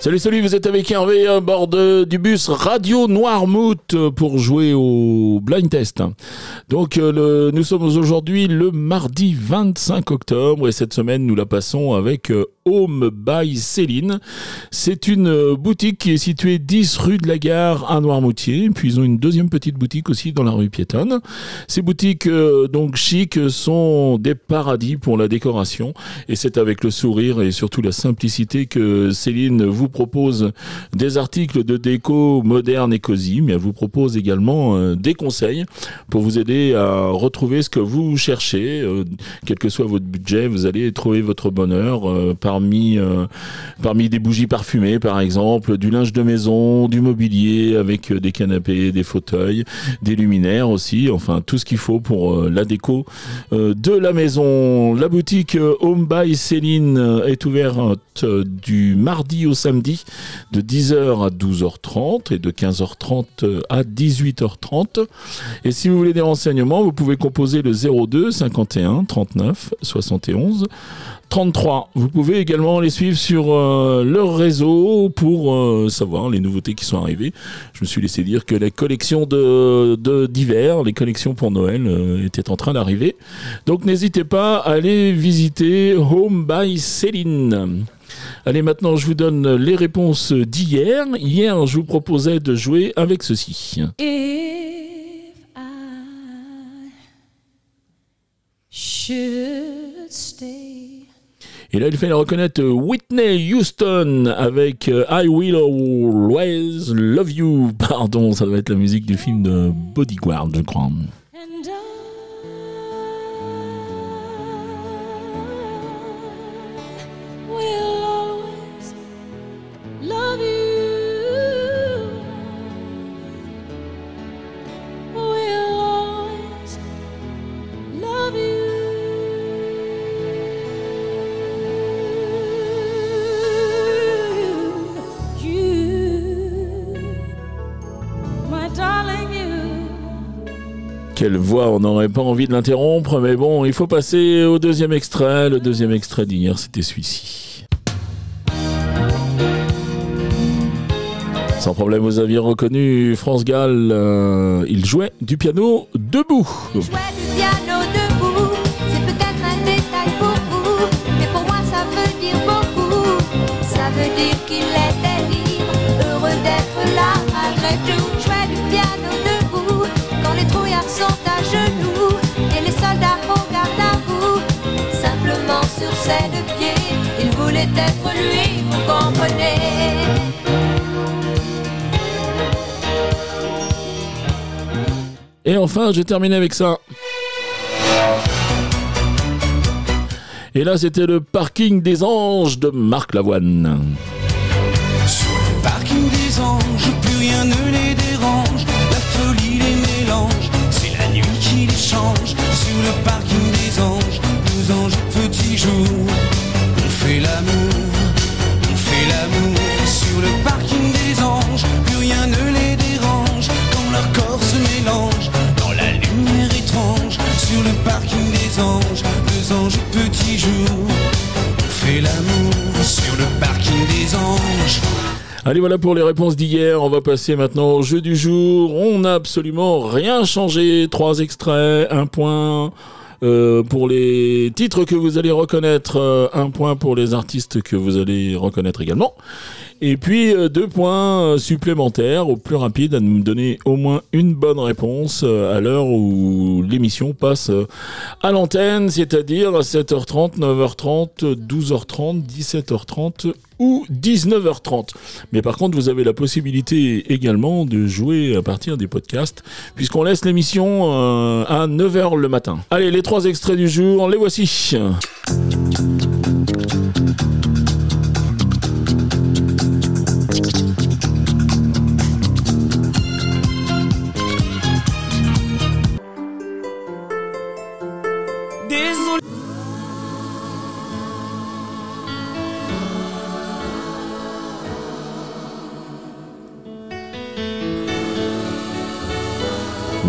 Salut, salut, vous êtes avec Hervé à bord du bus Radio Noirmouth pour jouer au blind test. Donc, euh, nous sommes aujourd'hui le mardi 25 octobre et cette semaine, nous la passons avec euh, Home by Céline. C'est une euh, boutique qui est située 10 rue de la Gare à Noirmoutier. Puis ils ont une deuxième petite boutique aussi dans la rue piétonne. Ces boutiques donc chic sont des paradis pour la décoration et c'est avec le sourire et surtout la simplicité que Céline vous propose des articles de déco modernes et cosy, mais elle vous propose également euh, des conseils pour vous aider à retrouver ce que vous cherchez. Euh, quel que soit votre budget, vous allez trouver votre bonheur euh, parmi, parmi des bougies parfumées, par exemple, du linge de maison, du mobilier avec des canapés, des fauteuils, des luminaires aussi, enfin tout ce qu'il faut pour la déco de la maison. La boutique Home by Céline est ouverte du mardi au samedi de 10h à 12h30 et de 15h30 à 18h30. Et si vous voulez des renseignements, vous pouvez composer le 02 51 39 71 33. Vous pouvez également les suivre sur euh, leur réseau pour euh, savoir les nouveautés qui sont arrivées. Je me suis laissé dire que les collections de d'hiver, les collections pour Noël euh, étaient en train d'arriver. Donc n'hésitez pas à aller visiter Home by Céline. Allez, maintenant, je vous donne les réponses d'hier. Hier, je vous proposais de jouer avec ceci. Et là, il fait reconnaître Whitney Houston avec euh, I Will Always Love You. Pardon, ça doit être la musique du film de Bodyguard, je crois. Quelle voix, on n'aurait pas envie de l'interrompre, mais bon, il faut passer au deuxième extrait. Le deuxième extrait d'hier, c'était celui-ci. Sans problème, vous aviez reconnu France Gall, euh, il jouait du piano debout. Et enfin, j'ai terminé avec ça. Et là, c'était le parking des anges de Marc Lavoine. Allez, voilà pour les réponses d'hier. On va passer maintenant au jeu du jour. On n'a absolument rien changé. Trois extraits, un point. euh, pour les titres que vous allez reconnaître, euh, un point pour les artistes que vous allez reconnaître également. Et puis euh, deux points euh, supplémentaires au plus rapide à nous donner au moins une bonne réponse euh, à l'heure où l'émission passe à l'antenne, c'est-à-dire à 7h30, 9h30, 12h30, 17h30 ou 19h30. Mais par contre, vous avez la possibilité également de jouer à partir des podcasts, puisqu'on laisse l'émission à 9h le matin. Allez, les trois extraits du jour, les voici.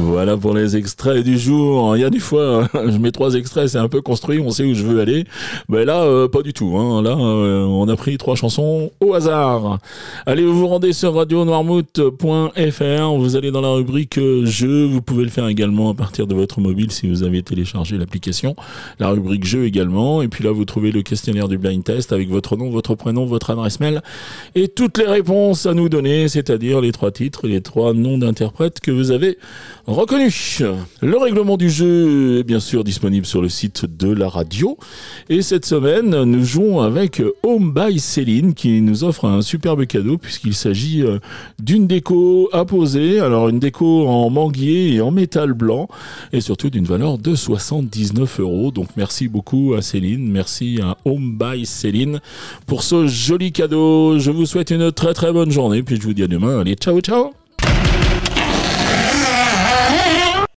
Voilà pour les extraits du jour. Il y a des fois, je mets trois extraits, c'est un peu construit, on sait où je veux aller. Ben là, euh, pas du tout. Hein. Là, euh, on a pris trois chansons au hasard. Allez, vous vous rendez sur radionoirmouth.fr. Vous allez dans la rubrique euh, jeux. Vous pouvez le faire également à partir de votre mobile si vous avez téléchargé l'application. La rubrique jeux également. Et puis là, vous trouvez le questionnaire du blind test avec votre nom, votre prénom, votre adresse mail et toutes les réponses à nous donner, c'est-à-dire les trois titres, les trois noms d'interprètes que vous avez reconnus. Le règlement du jeu est bien sûr disponible sur le site de la radio. Et cette semaine, nous jouons avec Home by Céline qui nous offre un superbe cadeau puisqu'il s'agit euh, d'une déco à poser. Alors une déco en manguier et en métal blanc et surtout d'une valeur de 79 euros. Donc merci beaucoup à Céline, merci à Home by Céline pour ce joli cadeau. Je vous souhaite une très très bonne journée puis je vous dis à demain. Allez, ciao ciao